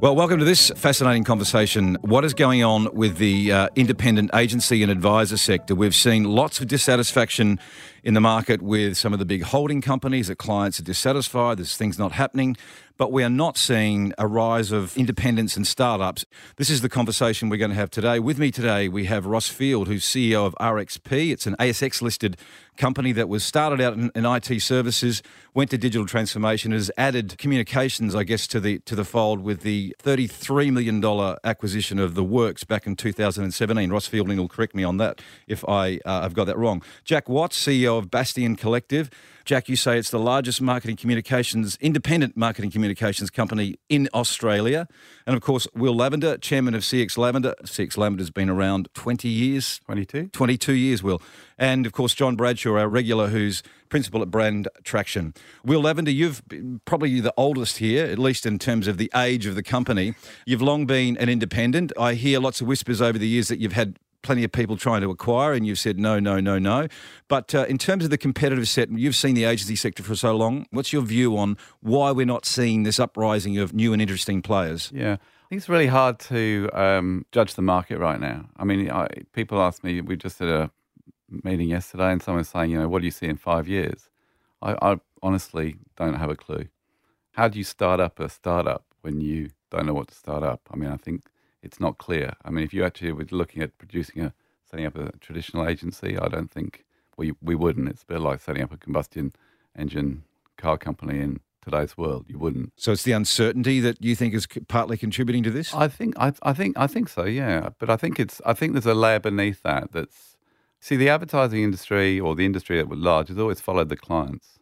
Well, welcome to this fascinating conversation. What is going on with the uh, independent agency and advisor sector? We've seen lots of dissatisfaction in the market with some of the big holding companies that clients are dissatisfied, there's things not happening, but we are not seeing a rise of independents and startups. This is the conversation we're going to have today. With me today, we have Ross Field, who's CEO of RXP. It's an ASX listed company that was started out in, in, IT services, went to digital transformation, has added communications, I guess, to the to the fold with the $33 million acquisition of the Works back in 2017. Ross Fielding will correct me on that if I uh, have got that wrong. Jack Watts, CEO of Bastion Collective. Jack, you say it's the largest marketing communications, independent marketing communications company in Australia. And of course, Will Lavender, chairman of CX Lavender. CX Lavender has been around 20 years. 22? 22 years, Will. And of course, John Bradshaw, our regular, who's principal at Brand Traction. Will Lavender, you've probably the oldest here, at least in terms of the age of the company. You've long been an independent. I hear lots of whispers over the years that you've had plenty of people trying to acquire, and you've said no, no, no, no. But uh, in terms of the competitive set, you've seen the agency sector for so long. What's your view on why we're not seeing this uprising of new and interesting players? Yeah. I think it's really hard to um, judge the market right now. I mean, I, people ask me, we just did a meeting yesterday, and someone's saying, you know, what do you see in five years? I, I honestly don't have a clue. How do you start up a startup when you don't know what to start up? I mean, I think it's not clear. I mean, if you actually were looking at producing a setting up a traditional agency, I don't think we we wouldn't. It's a bit like setting up a combustion engine car company in today's world. You wouldn't. So it's the uncertainty that you think is partly contributing to this. I think I, I think I think so. Yeah, but I think it's I think there's a layer beneath that. That's see the advertising industry or the industry at large has always followed the clients.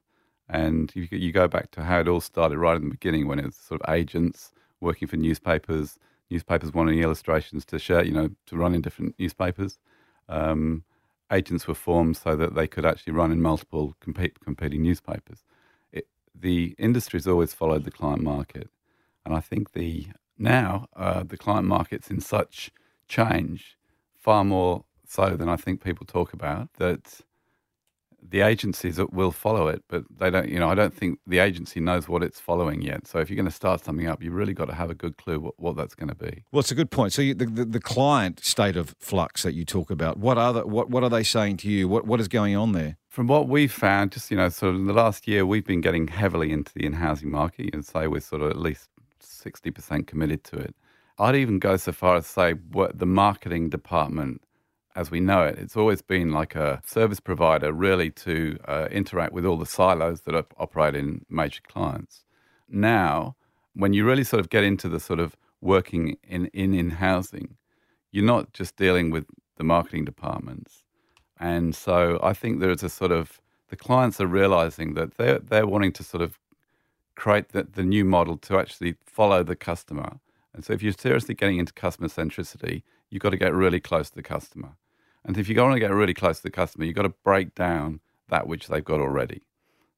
And you, you go back to how it all started right in the beginning when it was sort of agents working for newspapers newspapers wanting illustrations to share, you know, to run in different newspapers. Um, agents were formed so that they could actually run in multiple compete, competing newspapers. It, the industry's always followed the client market, and I think the now uh, the client market's in such change, far more so than I think people talk about. That the agencies that will follow it, but they don't. You know, I don't think the agency knows what it's following yet. So if you're going to start something up, you really got to have a good clue what, what that's going to be. Well, it's a good point. So you, the, the, the client state of flux that you talk about, what are the, what what are they saying to you? What what is going on there? From what we've found, just you know, sort of in the last year, we've been getting heavily into the in-housing market, and say we're sort of at least sixty percent committed to it. I'd even go so far as to say what the marketing department as we know it. It's always been like a service provider, really, to uh, interact with all the silos that operate in major clients. Now, when you really sort of get into the sort of working in in, in housing, you're not just dealing with the marketing departments. And so I think there's a sort of the clients are realizing that they're they're wanting to sort of create the, the new model to actually follow the customer. And so if you're seriously getting into customer centricity, you've got to get really close to the customer. And if you want to get really close to the customer, you've got to break down that which they've got already.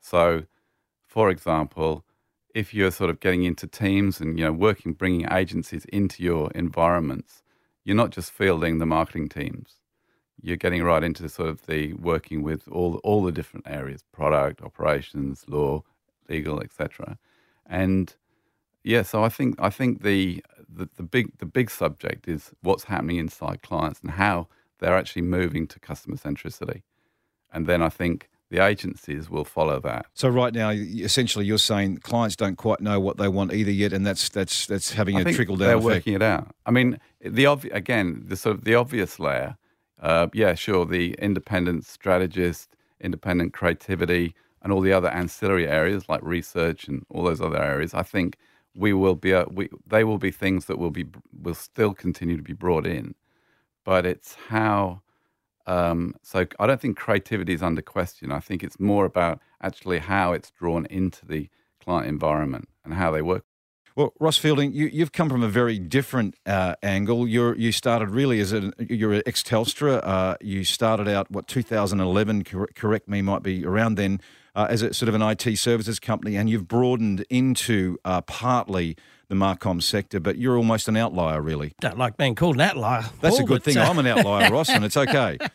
So, for example, if you're sort of getting into teams and you know working, bringing agencies into your environments, you're not just fielding the marketing teams. You're getting right into sort of the working with all all the different areas: product, operations, law, legal, etc. And yeah, so I think I think the, the the big the big subject is what's happening inside clients and how they're actually moving to customer centricity. And then I think the agencies will follow that. So right now, essentially, you're saying clients don't quite know what they want either yet, and that's that's that's having I a trickle down. They're effect. working it out. I mean, the obvi- again, the sort of the obvious layer. Uh, yeah, sure, the independent strategist, independent creativity, and all the other ancillary areas like research and all those other areas. I think we will be. Uh, we, they will be things that will be will still continue to be brought in but it's how. Um, so I don't think creativity is under question. I think it's more about actually how it's drawn into the client environment and how they work. Well, Ross Fielding, you, you've come from a very different uh, angle. You're, you started really as a you're an ex Telstra. Uh, you started out what 2011, cor- correct me, might be around then, uh, as a sort of an IT services company, and you've broadened into uh, partly the Marcom sector, but you're almost an outlier, really. Don't like being called an outlier. That's a good thing. uh, I'm an outlier, Ross, and it's okay.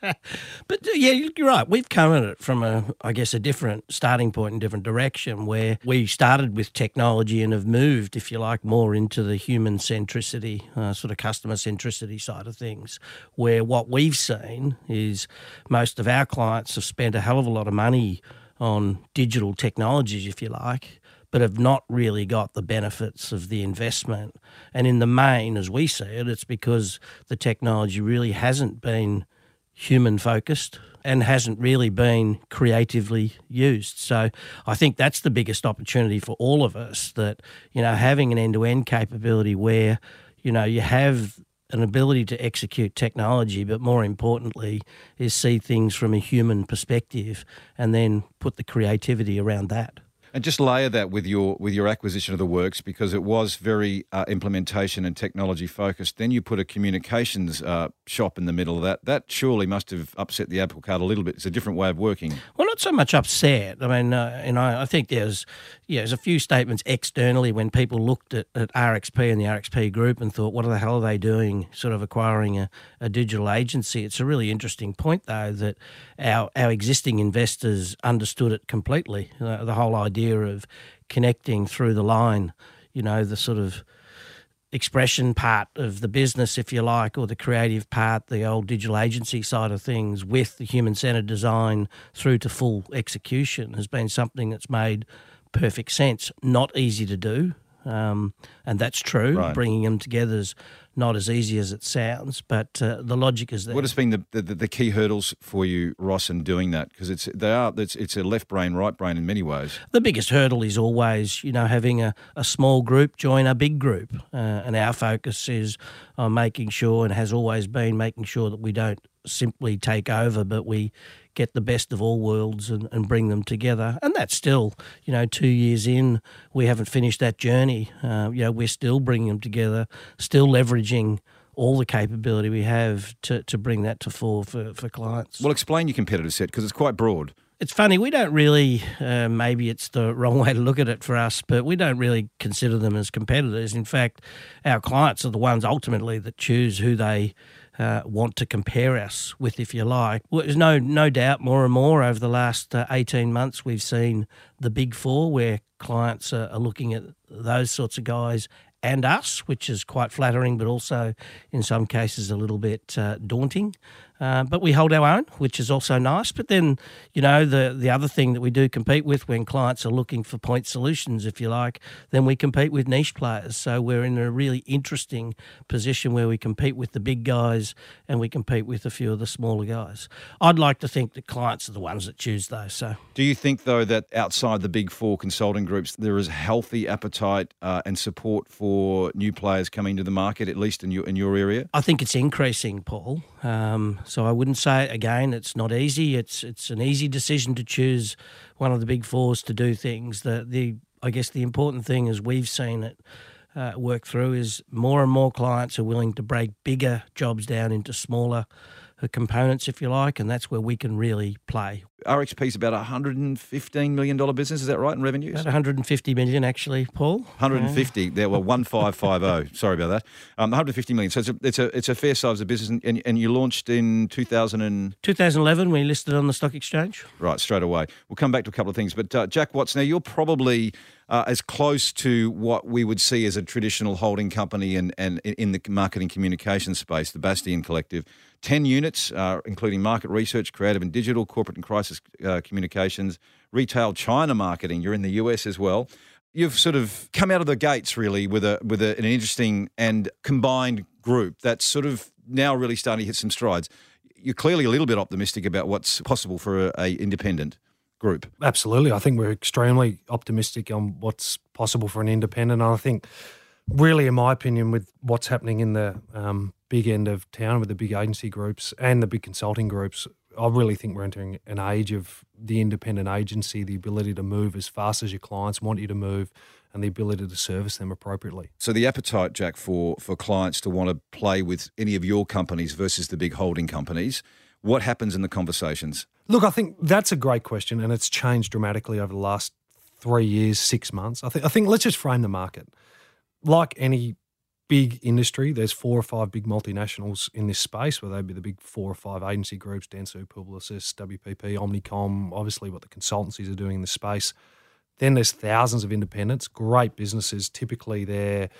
But uh, yeah, you're right. We've come at it from a, I guess, a different starting point and different direction where we started with technology and have moved, if you like, more into the human centricity, uh, sort of customer centricity side of things. Where what we've seen is most of our clients have spent a hell of a lot of money on digital technologies, if you like, but have not really got the benefits of the investment. And in the main, as we see it, it's because the technology really hasn't been human focused and hasn't really been creatively used. So I think that's the biggest opportunity for all of us that, you know, having an end to end capability where, you know, you have an ability to execute technology, but more importantly, is see things from a human perspective and then put the creativity around that. And just layer that with your with your acquisition of the works because it was very uh, implementation and technology focused. Then you put a communications uh, shop in the middle of that. That surely must have upset the apple cart a little bit. It's a different way of working. Well, not so much upset. I mean, uh, and I, I think there's, yeah, there's a few statements externally when people looked at, at RXP and the RXP group and thought, what the hell are they doing, sort of acquiring a, a digital agency? It's a really interesting point, though, that our, our existing investors understood it completely. Uh, the whole idea of connecting through the line, you know, the sort of expression part of the business, if you like, or the creative part, the old digital agency side of things, with the human centered design through to full execution has been something that's made perfect sense. Not easy to do. Um, and that's true. Right. Bringing them together is not as easy as it sounds, but uh, the logic is there. What has been the, the, the key hurdles for you, Ross, in doing that? Because it's they are it's, it's a left brain, right brain in many ways. the biggest hurdle is always, you know, having a, a small group join a big group. Uh, and our focus is on making sure, and has always been making sure that we don't simply take over, but we get the best of all worlds and, and bring them together. And that's still, you know, two years in, we haven't finished that journey. Uh, you know, we're still bringing them together, still leveraging all the capability we have to, to bring that to fore for, for clients. Well, explain your competitor set because it's quite broad. It's funny, we don't really, uh, maybe it's the wrong way to look at it for us, but we don't really consider them as competitors. In fact, our clients are the ones ultimately that choose who they uh, want to compare us with, if you like. Well, there's no, no doubt more and more over the last uh, 18 months, we've seen the big four where clients are, are looking at those sorts of guys and us, which is quite flattering, but also in some cases a little bit uh, daunting. Uh, but we hold our own, which is also nice. But then, you know, the the other thing that we do compete with when clients are looking for point solutions, if you like, then we compete with niche players. So we're in a really interesting position where we compete with the big guys and we compete with a few of the smaller guys. I'd like to think that clients are the ones that choose those. So Do you think, though, that outside the big four consulting groups, there is healthy appetite uh, and support for new players coming to the market, at least in your in your area? I think it's increasing, Paul. Um, so I wouldn't say again, it's not easy. It's it's an easy decision to choose one of the big fours to do things. The the I guess the important thing is we've seen it uh, work through is more and more clients are willing to break bigger jobs down into smaller uh, components, if you like, and that's where we can really play. RXP is about a $115 million business, is that right, in revenues? About 150 million, actually, Paul. 150. There were 1550. Sorry about that. Um, 150 million. So it's a, it's a, it's a fair size of business. And, and, and you launched in 2000 and, 2011, we listed on the stock exchange. right, straight away. We'll come back to a couple of things. But uh, Jack Watts, now you're probably uh, as close to what we would see as a traditional holding company and, and in the marketing communication space, the Bastion Collective. 10 units, uh, including market research, creative and digital, corporate and crisis uh, communications, retail China marketing. You're in the US as well. You've sort of come out of the gates really with a with a, an interesting and combined group that's sort of now really starting to hit some strides. You're clearly a little bit optimistic about what's possible for a, a independent group. Absolutely. I think we're extremely optimistic on what's possible for an independent. And I think, really, in my opinion, with what's happening in the um, big end of town with the big agency groups and the big consulting groups, I really think we're entering an age of the independent agency, the ability to move as fast as your clients want you to move, and the ability to service them appropriately. So the appetite, Jack, for for clients to want to play with any of your companies versus the big holding companies, what happens in the conversations? Look, I think that's a great question, and it's changed dramatically over the last three years, six months. I think I think let's just frame the market. Like any big industry, there's four or five big multinationals in this space, where they'd be the big four or five agency groups, Dentsu, Publicis, WPP, Omnicom, obviously what the consultancies are doing in the space. Then there's thousands of independents, great businesses. Typically, they're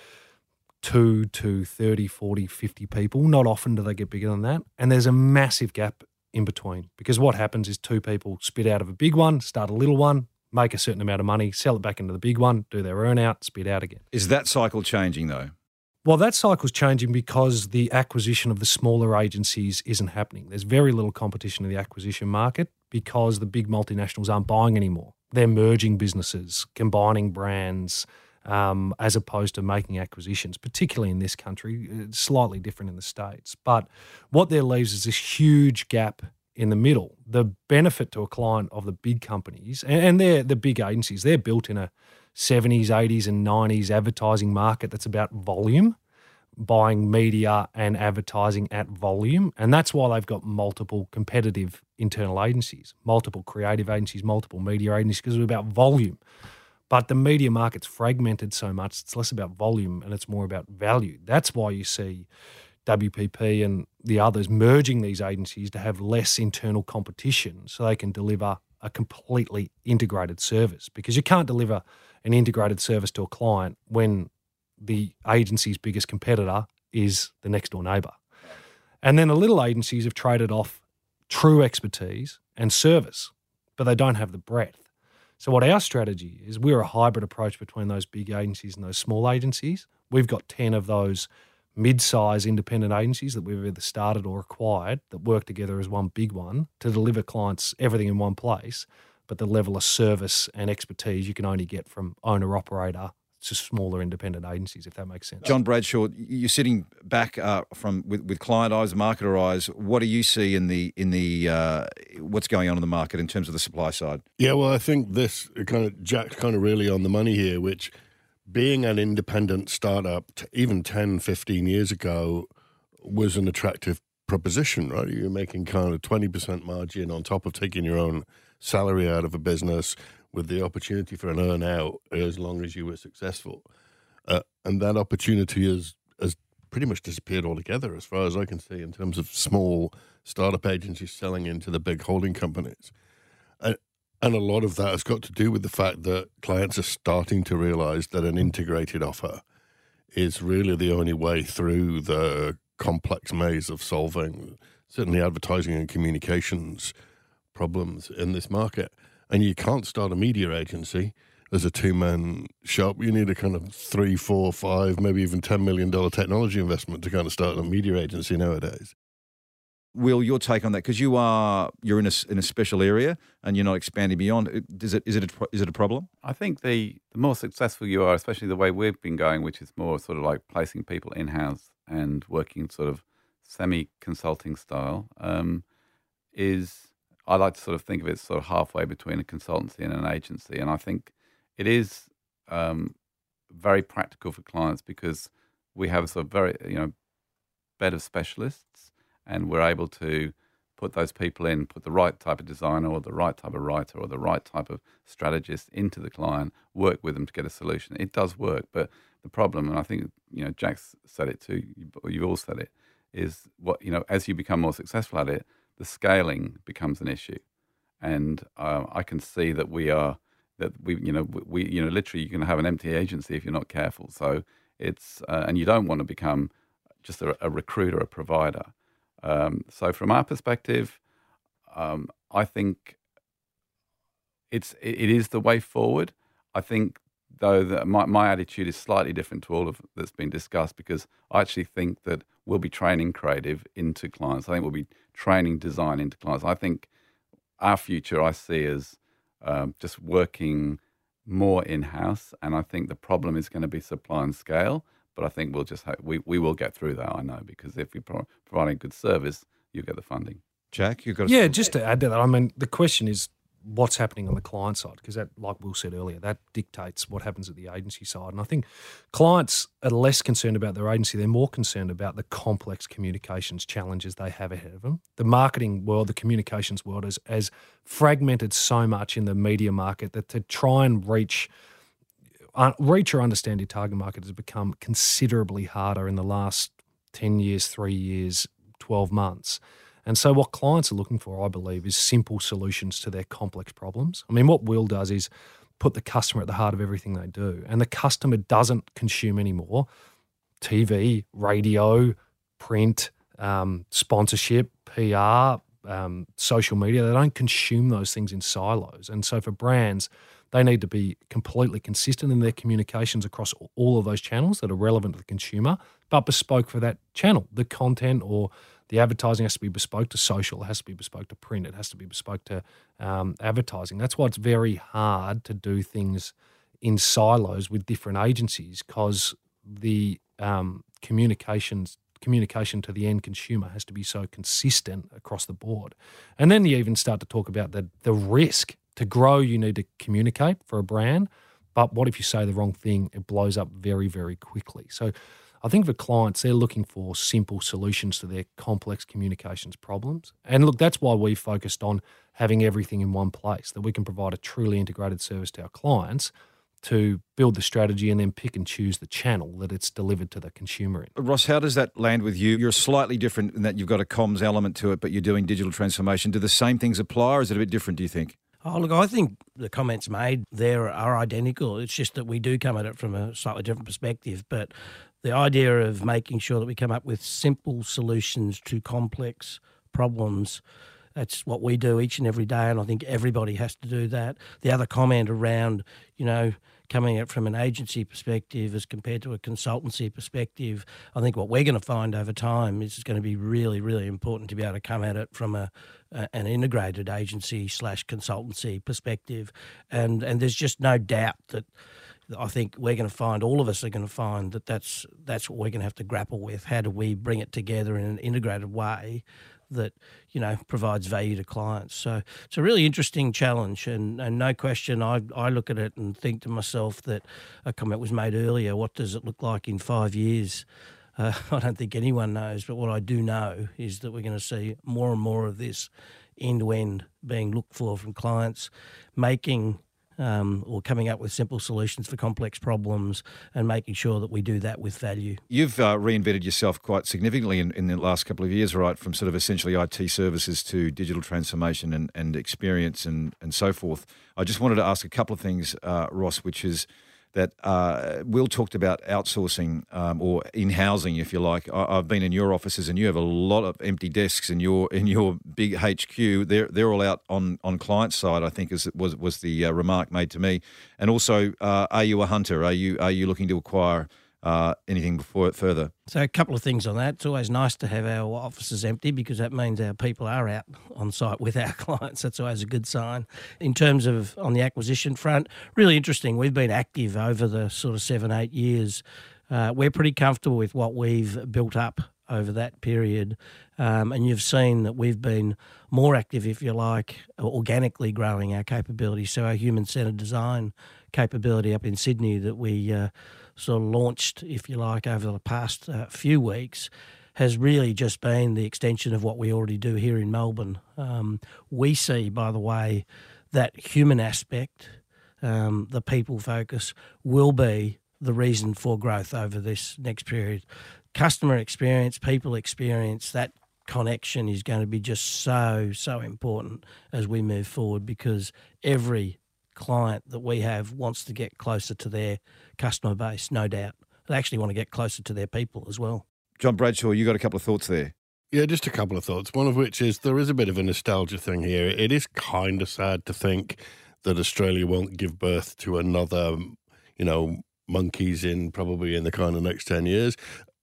two to 30, 40, 50 people. Not often do they get bigger than that. And there's a massive gap in between because what happens is two people spit out of a big one, start a little one, make a certain amount of money, sell it back into the big one, do their earn out, spit out again. Is that cycle changing though? Well, that cycle's changing because the acquisition of the smaller agencies isn't happening. There's very little competition in the acquisition market because the big multinationals aren't buying anymore they're merging businesses, combining brands, um, as opposed to making acquisitions, particularly in this country. It's slightly different in the States. But what there leaves is this huge gap in the middle. The benefit to a client of the big companies, and they're the big agencies, they're built in a 70s, 80s, and 90s advertising market that's about volume buying media and advertising at volume. And that's why they've got multiple competitive internal agencies, multiple creative agencies, multiple media agencies, because it's about volume. But the media market's fragmented so much, it's less about volume and it's more about value. That's why you see WPP and the others merging these agencies to have less internal competition so they can deliver a completely integrated service because you can't deliver an integrated service to a client when the agency's biggest competitor is the next door neighbour. And then the little agencies have traded off true expertise and service, but they don't have the breadth. So, what our strategy is, we're a hybrid approach between those big agencies and those small agencies. We've got 10 of those mid size independent agencies that we've either started or acquired that work together as one big one to deliver clients everything in one place. But the level of service and expertise you can only get from owner operator to smaller independent agencies, if that makes sense. John Bradshaw, you're sitting back uh, from with, with client eyes, marketer eyes. What do you see in the in the uh, what's going on in the market in terms of the supply side? Yeah, well, I think this kind of Jack's kind of really on the money here, which being an independent startup even 10, 15 years ago was an attractive proposition, right? You're making kind of 20% margin on top of taking your own salary out of a business with the opportunity for an earn out as long as you were successful. Uh, and that opportunity has, has pretty much disappeared altogether, as far as I can see, in terms of small startup agencies selling into the big holding companies. And, and a lot of that has got to do with the fact that clients are starting to realize that an integrated offer is really the only way through the complex maze of solving certainly advertising and communications problems in this market and you can't start a media agency as a two man shop. You need a kind of three, four, five, maybe even $10 million technology investment to kind of start a media agency nowadays. Will, your take on that because you are you're in a in a special area and you're not expanding beyond. Is it is it a, is it a problem? I think the the more successful you are, especially the way we've been going, which is more sort of like placing people in house and working sort of semi consulting style, um, is I like to sort of think of it sort of halfway between a consultancy and an agency, and I think it is um, very practical for clients because we have a sort of very you know bed of specialists, and we're able to put those people in, put the right type of designer or the right type of writer or the right type of strategist into the client, work with them to get a solution. It does work, but the problem, and I think you know Jack's said it too, you've all said it, is what you know as you become more successful at it the scaling becomes an issue. And uh, I can see that we are that we you know we you know literally you can have an empty agency if you're not careful. So it's uh, and you don't want to become just a, a recruiter, a provider. Um, so from our perspective, um, I think it's it is the way forward. I think though that my, my attitude is slightly different to all of that's been discussed because I actually think that we'll be training creative into clients. I think we'll be training design into clients. I think our future I see as um, just working more in house, and I think the problem is going to be supply and scale. But I think we'll just ha- we we will get through that. I know because if you're pro- providing good service, you get the funding. Jack, you've got yeah. Just to add to that, I mean, the question is what's happening on the client side because that, like Will said earlier, that dictates what happens at the agency side. And I think clients are less concerned about their agency; they're more concerned about the complex communications challenges they have ahead of them. The marketing world, the communications world, is as fragmented so much in the media market that to try and reach uh, reach or understand your target market has become considerably harder in the last 10 years, three years, 12 months. And so, what clients are looking for, I believe, is simple solutions to their complex problems. I mean, what Will does is put the customer at the heart of everything they do. And the customer doesn't consume anymore TV, radio, print, um, sponsorship, PR, um, social media. They don't consume those things in silos. And so, for brands, they need to be completely consistent in their communications across all of those channels that are relevant to the consumer, but bespoke for that channel. The content or the advertising has to be bespoke to social, it has to be bespoke to print, it has to be bespoke to um, advertising. That's why it's very hard to do things in silos with different agencies because the um, communications communication to the end consumer has to be so consistent across the board. And then you even start to talk about the the risk to grow. You need to communicate for a brand, but what if you say the wrong thing? It blows up very very quickly. So I think for clients, they're looking for simple solutions to their complex communications problems. And look, that's why we focused on having everything in one place, that we can provide a truly integrated service to our clients to build the strategy and then pick and choose the channel that it's delivered to the consumer in. Ross, how does that land with you? You're slightly different in that you've got a comms element to it, but you're doing digital transformation. Do the same things apply, or is it a bit different, do you think? Oh, look, I think the comments made there are identical. It's just that we do come at it from a slightly different perspective. But the idea of making sure that we come up with simple solutions to complex problems. That's what we do each and every day, and I think everybody has to do that. The other comment around, you know, coming at from an agency perspective as compared to a consultancy perspective, I think what we're going to find over time is it's going to be really, really important to be able to come at it from a, a an integrated agency slash consultancy perspective, and and there's just no doubt that I think we're going to find all of us are going to find that that's that's what we're going to have to grapple with. How do we bring it together in an integrated way that you know provides value to clients? So it's a really interesting challenge, and, and no question, I I look at it and think to myself that a comment was made earlier. What does it look like in five years? Uh, I don't think anyone knows, but what I do know is that we're going to see more and more of this end to end being looked for from clients, making um, or coming up with simple solutions for complex problems and making sure that we do that with value. You've uh, reinvented yourself quite significantly in, in the last couple of years, right? From sort of essentially IT services to digital transformation and, and experience and, and so forth. I just wanted to ask a couple of things, uh, Ross, which is that uh, Will talked about outsourcing um, or in housing, if you like. I, have been in your offices, and you have a lot of empty desks in your in your big HQ. They're they're all out on, on client side. I think is was was the uh, remark made to me. And also, uh, are you a hunter? Are you are you looking to acquire uh, anything before it further? So, a couple of things on that. It's always nice to have our offices empty because that means our people are out on site with our clients. That's always a good sign. In terms of on the acquisition front, really interesting. We've been active over the sort of seven, eight years. Uh, we're pretty comfortable with what we've built up over that period. Um, and you've seen that we've been more active, if you like, organically growing our capability. So, our human centered design capability up in Sydney that we uh, sort of launched, if you like, over the past uh, few weeks has really just been the extension of what we already do here in Melbourne. Um, we see, by the way, that human aspect, um, the people focus, will be the reason for growth over this next period. Customer experience, people experience, that connection is going to be just so, so important as we move forward because every client that we have wants to get closer to their customer base, no doubt. They actually want to get closer to their people as well. John Bradshaw, you got a couple of thoughts there. Yeah, just a couple of thoughts. One of which is there is a bit of a nostalgia thing here. It is kind of sad to think that Australia won't give birth to another, you know, monkeys in probably in the kind of next 10 years.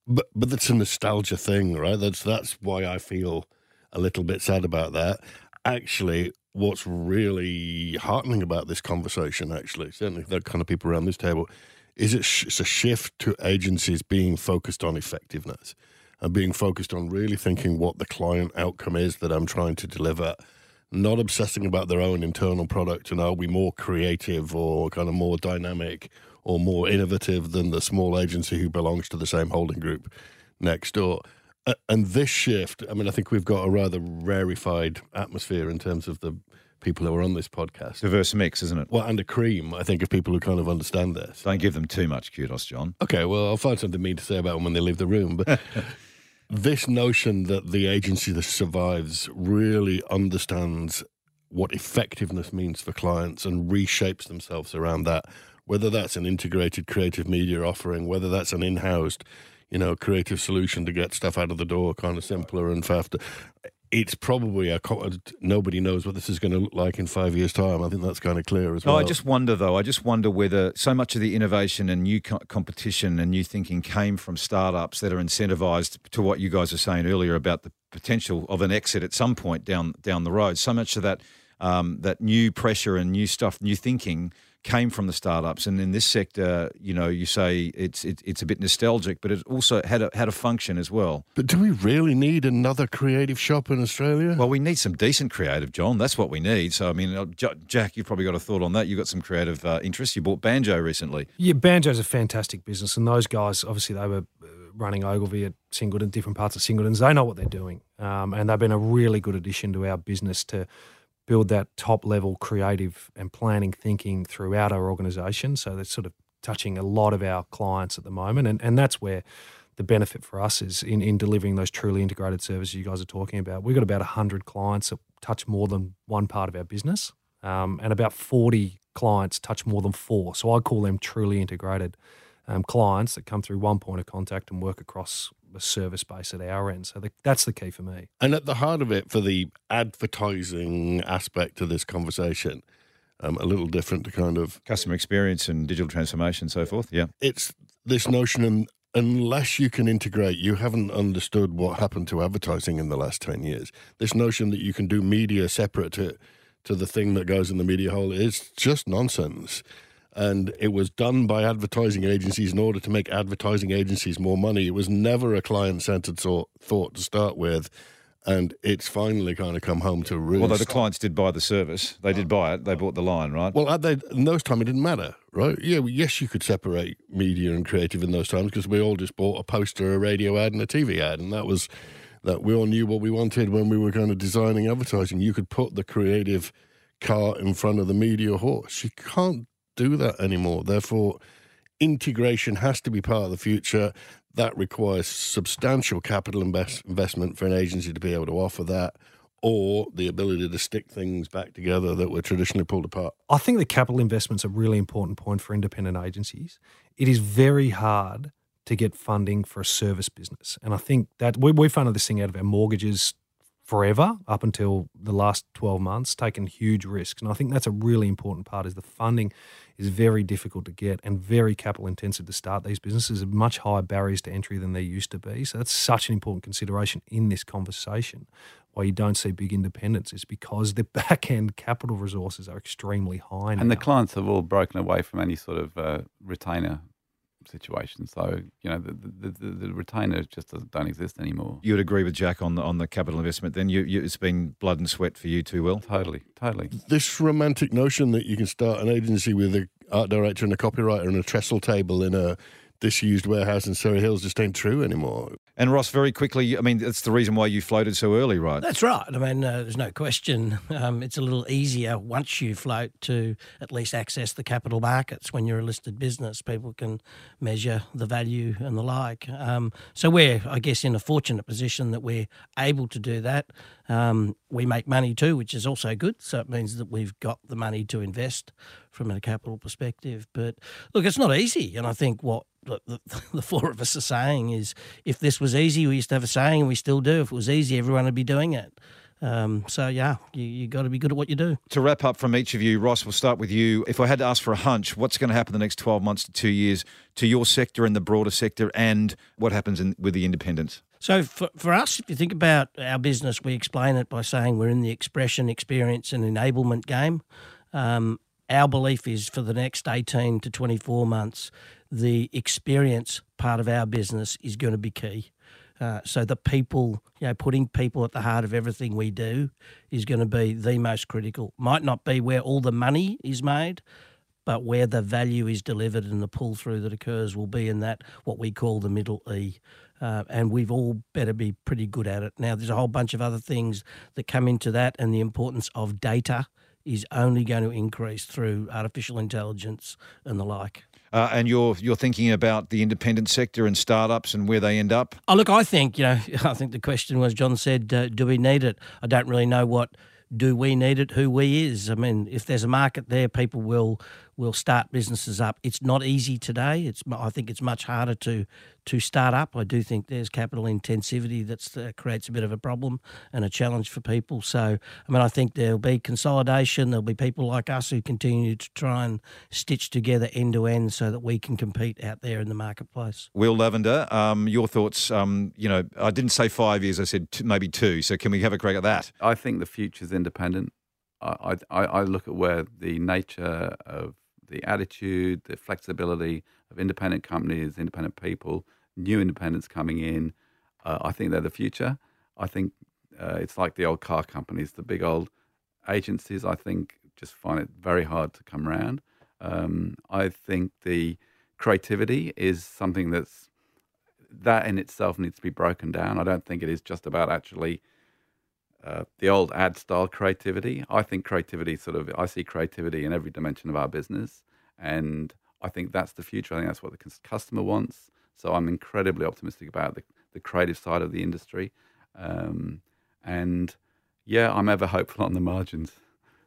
But but that's a nostalgia thing, right? That's that's why I feel a little bit sad about that. Actually, what's really heartening about this conversation, actually, certainly the kind of people around this table, is it's a shift to agencies being focused on effectiveness and being focused on really thinking what the client outcome is that I'm trying to deliver not obsessing about their own internal product and are we more creative or kind of more dynamic or more innovative than the small agency who belongs to the same holding group next door. Uh, and this shift, I mean, I think we've got a rather rarefied atmosphere in terms of the people who are on this podcast. Diverse mix, isn't it? Well, and a cream, I think, of people who kind of understand this. Don't give them too much kudos, John. Okay, well, I'll find something mean to say about them when they leave the room. But this notion that the agency that survives really understands what effectiveness means for clients and reshapes themselves around that, whether that's an integrated creative media offering, whether that's an in-housed, you know, creative solution to get stuff out of the door kind of simpler and faster. It's probably a nobody knows what this is going to look like in five years' time. I think that's kind of clear as well. Oh, I just wonder though. I just wonder whether so much of the innovation and new co- competition and new thinking came from startups that are incentivized to what you guys were saying earlier about the potential of an exit at some point down down the road. So much of that um, that new pressure and new stuff, new thinking came from the startups. And in this sector, you know, you say it's it, it's a bit nostalgic, but it also had a, had a function as well. But do we really need another creative shop in Australia? Well, we need some decent creative, John. That's what we need. So, I mean, uh, Jack, you've probably got a thought on that. You've got some creative uh, interests. You bought Banjo recently. Yeah, Banjo's a fantastic business, and those guys obviously they were uh, running Ogilvy at Singleton, different parts of Singletons. They know what they're doing, um, and they've been a really good addition to our business to build that top level creative and planning thinking throughout our organization. So that's sort of touching a lot of our clients at the moment. And, and that's where the benefit for us is in, in delivering those truly integrated services you guys are talking about. We've got about 100 clients that touch more than one part of our business, um, and about 40 clients touch more than four. So I call them truly integrated um, clients that come through one point of contact and work across a service base at our end. So the, that's the key for me. And at the heart of it, for the advertising aspect of this conversation, um, a little different to kind of customer experience and digital transformation, and so forth. Yeah, it's this notion, and unless you can integrate, you haven't understood what happened to advertising in the last ten years. This notion that you can do media separate to to the thing that goes in the media hole is just nonsense and it was done by advertising agencies in order to make advertising agencies more money. It was never a client centered thought, to start with. And it's finally kind of come home to roost. Although the clients did buy the service, they did buy it. They bought the line, right? Well, they, in those times, it didn't matter, right? Yeah, yes, you could separate media and creative in those times because we all just bought a poster, a radio ad, and a TV ad, and that was that we all knew what we wanted when we were kind of designing advertising. You could put the creative cart in front of the media horse. You can't do that anymore. Therefore, integration has to be part of the future. That requires substantial capital invest- investment for an agency to be able to offer that or the ability to stick things back together that were traditionally pulled apart. I think the capital investment's a really important point for independent agencies. It is very hard to get funding for a service business. And I think that we, we funded this thing out of our mortgages forever up until the last 12 months, taken huge risks. And I think that's a really important part is the funding is very difficult to get and very capital intensive to start these businesses, much higher barriers to entry than there used to be. So that's such an important consideration in this conversation. Why you don't see big independents is because the back end capital resources are extremely high. And the clients have all broken away from any sort of uh, retainer situation. So you know the the, the, the retainers just don't exist anymore. You would agree with Jack on the on the capital investment. Then you, you, it's been blood and sweat for you too, Will. Totally, totally. This romantic notion that you can start an agency with an art director and a copywriter and a trestle table in a disused warehouse in Surry Hills just ain't true anymore. And Ross, very quickly, I mean, that's the reason why you floated so early, right? That's right. I mean, uh, there's no question. Um, it's a little easier once you float to at least access the capital markets when you're a listed business. People can measure the value and the like. Um, so we're, I guess, in a fortunate position that we're able to do that. Um, we make money too, which is also good. So it means that we've got the money to invest from a capital perspective. But look, it's not easy. And I think what the, the, the, four of us are saying is if this was easy, we used to have a saying, and we still do. If it was easy, everyone would be doing it. Um, so yeah, you, you got to be good at what you do. To wrap up from each of you, Ross, we'll start with you. If I had to ask for a hunch, what's going to happen the next twelve months to two years to your sector and the broader sector, and what happens in, with the independents? So for, for us, if you think about our business, we explain it by saying we're in the expression, experience, and enablement game. Um, our belief is for the next 18 to 24 months, the experience part of our business is going to be key. Uh, so the people, you know, putting people at the heart of everything we do is going to be the most critical. Might not be where all the money is made, but where the value is delivered and the pull through that occurs will be in that what we call the middle E. Uh, and we've all better be pretty good at it. Now, there's a whole bunch of other things that come into that, and the importance of data is only going to increase through artificial intelligence and the like. Uh, and you're you're thinking about the independent sector and startups and where they end up. Oh, look, I think you know. I think the question was, John said, uh, "Do we need it?" I don't really know what "do we need it?" Who we is. I mean, if there's a market there, people will will start businesses up. It's not easy today. It's I think it's much harder to to start up. I do think there's capital intensivity that uh, creates a bit of a problem and a challenge for people. So I mean, I think there'll be consolidation. There'll be people like us who continue to try and stitch together end to end so that we can compete out there in the marketplace. Will Lavender, um, your thoughts? Um, you know, I didn't say five years. I said two, maybe two. So can we have a crack at that? I think the future's independent. I, I, I look at where the nature of the attitude, the flexibility of independent companies, independent people, new independents coming in. Uh, I think they're the future. I think uh, it's like the old car companies, the big old agencies. I think just find it very hard to come around. Um, I think the creativity is something that's that in itself needs to be broken down. I don't think it is just about actually uh, the old ad style creativity. I think creativity sort of, I see creativity in every dimension of our business. And I think that's the future. I think that's what the customer wants. So I'm incredibly optimistic about the, the creative side of the industry. Um, and yeah, I'm ever hopeful on the margins.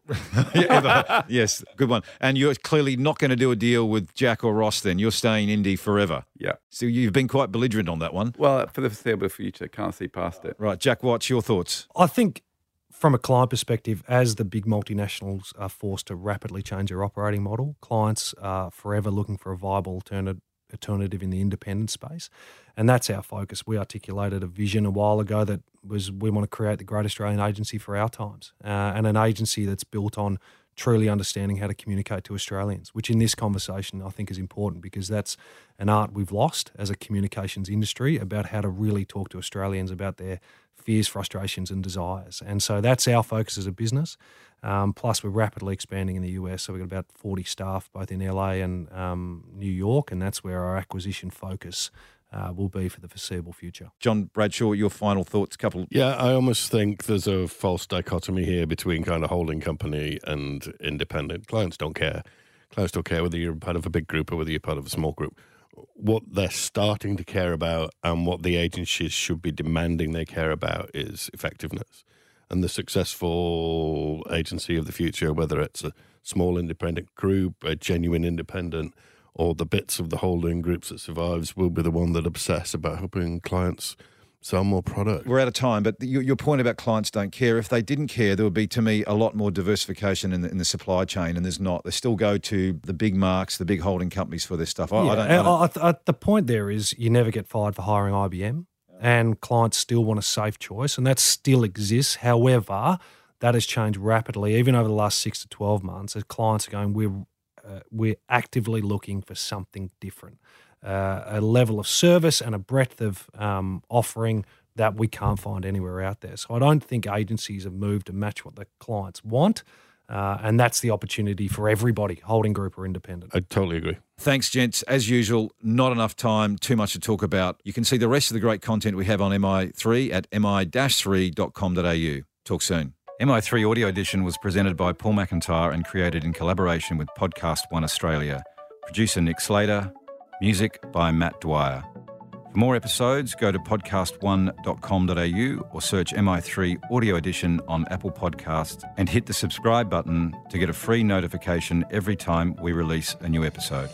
yes, good one. And you're clearly not going to do a deal with Jack or Ross then. You're staying indie forever. Yeah. So you've been quite belligerent on that one. Well, for the foreseeable future, can't see past it. Right. Jack Watts, your thoughts? I think from a client perspective, as the big multinationals are forced to rapidly change their operating model, clients are forever looking for a viable alternative alternative in the independent space. And that's our focus. We articulated a vision a while ago that was we want to create the great Australian agency for our times uh, and an agency that's built on truly understanding how to communicate to Australians, which in this conversation I think is important because that's an art we've lost as a communications industry about how to really talk to Australians about their fears, frustrations, and desires. And so that's our focus as a business. Um, plus, we're rapidly expanding in the US. So we've got about 40 staff both in LA and um, New York, and that's where our acquisition focus uh, will be for the foreseeable future. John Bradshaw, your final thoughts? Couple. Yeah, I almost think there's a false dichotomy here between kind of holding company and independent. Clients don't care. Clients don't care whether you're part of a big group or whether you're part of a small group. What they're starting to care about and what the agencies should be demanding they care about is effectiveness and the successful agency of the future, whether it's a small independent group, a genuine independent, or the bits of the holding groups that survives, will be the one that obsess about helping clients sell more product. We're out of time, but your, your point about clients don't care. If they didn't care, there would be, to me, a lot more diversification in the, in the supply chain, and there's not. They still go to the big marks, the big holding companies for this stuff. I, yeah, I don't. I don't... I, I, the point there is you never get fired for hiring IBM and clients still want a safe choice, and that still exists. However, that has changed rapidly, even over the last six to twelve months. As clients are going, we're uh, we're actively looking for something different, uh, a level of service and a breadth of um, offering that we can't find anywhere out there. So I don't think agencies have moved to match what the clients want. Uh, and that's the opportunity for everybody, holding group or independent. I totally agree. Thanks, gents. As usual, not enough time, too much to talk about. You can see the rest of the great content we have on MI3 at mi-3.com.au. Talk soon. MI3 Audio Edition was presented by Paul McIntyre and created in collaboration with Podcast One Australia. Producer Nick Slater. Music by Matt Dwyer. For more episodes, go to podcast1.com.au or search MI3 Audio Edition on Apple Podcasts and hit the subscribe button to get a free notification every time we release a new episode.